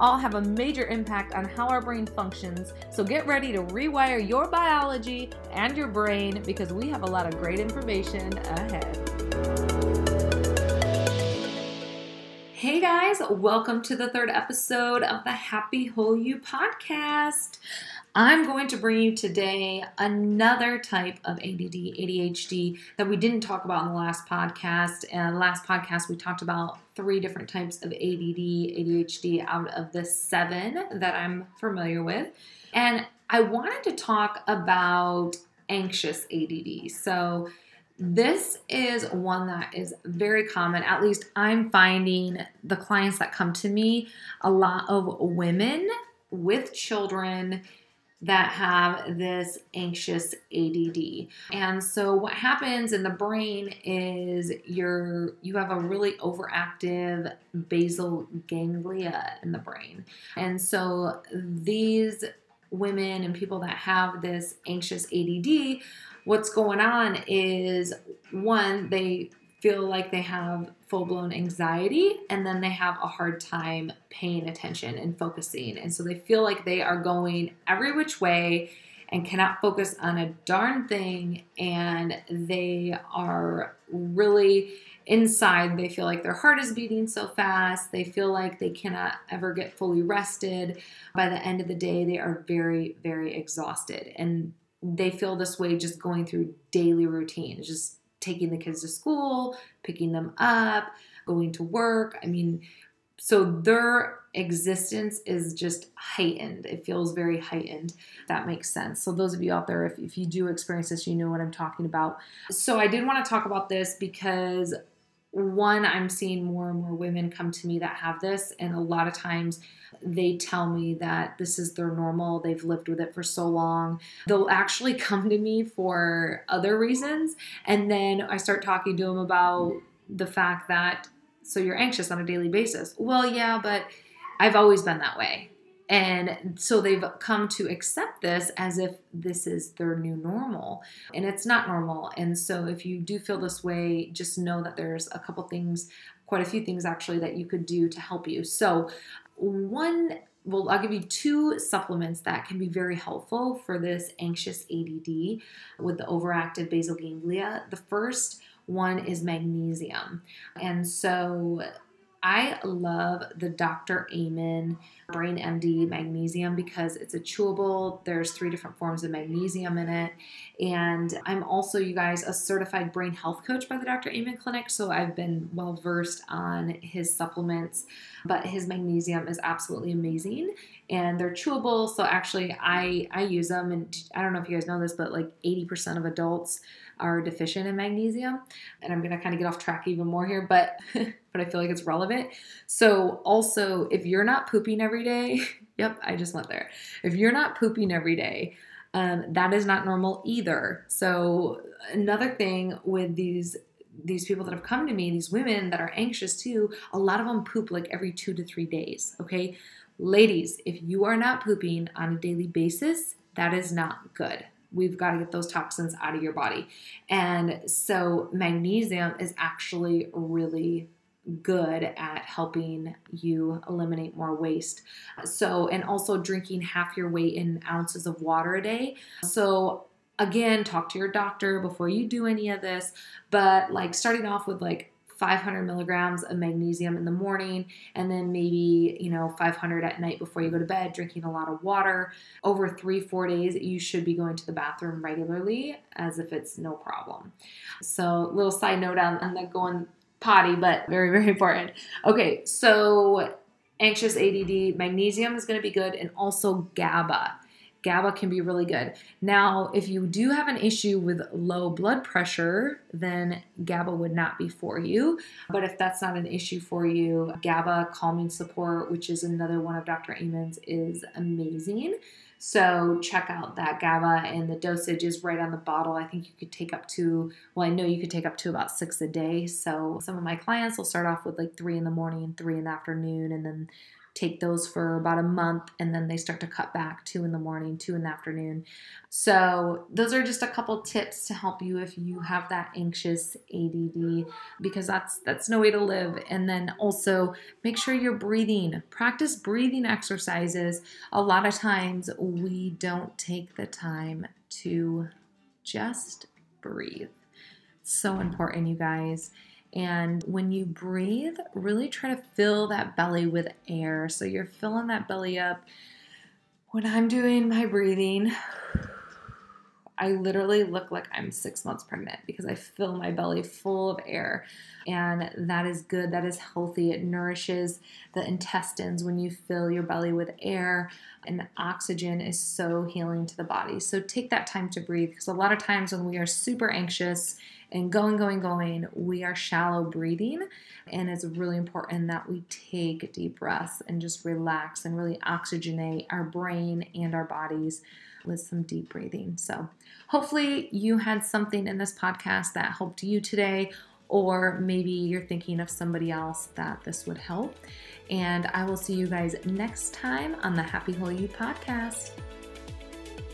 all have a major impact on how our brain functions. So get ready to rewire your biology and your brain because we have a lot of great information ahead. Hey guys, welcome to the third episode of the Happy Whole You podcast. I'm going to bring you today another type of ADD, ADHD that we didn't talk about in the last podcast. And last podcast, we talked about three different types of ADD, ADHD out of the seven that I'm familiar with. And I wanted to talk about anxious ADD. So, this is one that is very common. At least I'm finding the clients that come to me, a lot of women with children that have this anxious ADD. And so what happens in the brain is you're you have a really overactive basal ganglia in the brain. And so these women and people that have this anxious ADD, what's going on is one they feel like they have full blown anxiety and then they have a hard time paying attention and focusing. And so they feel like they are going every which way and cannot focus on a darn thing. And they are really inside, they feel like their heart is beating so fast. They feel like they cannot ever get fully rested. By the end of the day, they are very, very exhausted. And they feel this way just going through daily routines, just taking the kids to school, picking them up, going to work. I mean, so their existence is just heightened. It feels very heightened. That makes sense. So, those of you out there, if, if you do experience this, you know what I'm talking about. So, I did want to talk about this because one, I'm seeing more and more women come to me that have this, and a lot of times they tell me that this is their normal, they've lived with it for so long. They'll actually come to me for other reasons, and then I start talking to them about the fact that so you're anxious on a daily basis. Well, yeah, but I've always been that way. And so they've come to accept this as if this is their new normal. And it's not normal. And so if you do feel this way, just know that there's a couple things, quite a few things actually, that you could do to help you. So, one well, I'll give you two supplements that can be very helpful for this anxious ADD with the overactive basal ganglia. The first one is magnesium. And so I love the Dr. Amen Brain MD magnesium because it's a chewable. There's three different forms of magnesium in it. And I'm also, you guys, a certified brain health coach by the Dr. Amen Clinic. So I've been well versed on his supplements. But his magnesium is absolutely amazing. And they're chewable. So actually I I use them and I don't know if you guys know this, but like 80% of adults are deficient in magnesium. And I'm going to kind of get off track even more here, but but I feel like it's relevant. So also, if you're not pooping every day, yep, I just went there. If you're not pooping every day, um, that is not normal either. So another thing with these these people that have come to me, these women that are anxious too, a lot of them poop like every two to three days. Okay, ladies, if you are not pooping on a daily basis, that is not good we've got to get those toxins out of your body. And so magnesium is actually really good at helping you eliminate more waste. So, and also drinking half your weight in ounces of water a day. So, again, talk to your doctor before you do any of this, but like starting off with like 500 milligrams of magnesium in the morning, and then maybe, you know, 500 at night before you go to bed, drinking a lot of water. Over three, four days, you should be going to the bathroom regularly as if it's no problem. So, little side note on, on the going potty, but very, very important. Okay, so anxious ADD, magnesium is going to be good, and also GABA. GABA can be really good. Now, if you do have an issue with low blood pressure, then GABA would not be for you. But if that's not an issue for you, GABA calming support, which is another one of Dr. Amen's, is amazing. So check out that GABA, and the dosage is right on the bottle. I think you could take up to, well, I know you could take up to about six a day. So some of my clients will start off with like three in the morning three in the afternoon, and then take those for about a month and then they start to cut back two in the morning two in the afternoon. So those are just a couple tips to help you if you have that anxious ADD because that's that's no way to live. And then also make sure you're breathing. Practice breathing exercises. A lot of times we don't take the time to just breathe. So important you guys and when you breathe, really try to fill that belly with air. So you're filling that belly up. When I'm doing my breathing, I literally look like I'm six months pregnant because I fill my belly full of air. And that is good. That is healthy. It nourishes the intestines when you fill your belly with air. And oxygen is so healing to the body. So take that time to breathe because a lot of times when we are super anxious and going, going, going, we are shallow breathing. And it's really important that we take deep breaths and just relax and really oxygenate our brain and our bodies with some deep breathing. So, hopefully, you had something in this podcast that helped you today, or maybe you're thinking of somebody else that this would help. And I will see you guys next time on the Happy Whole You podcast.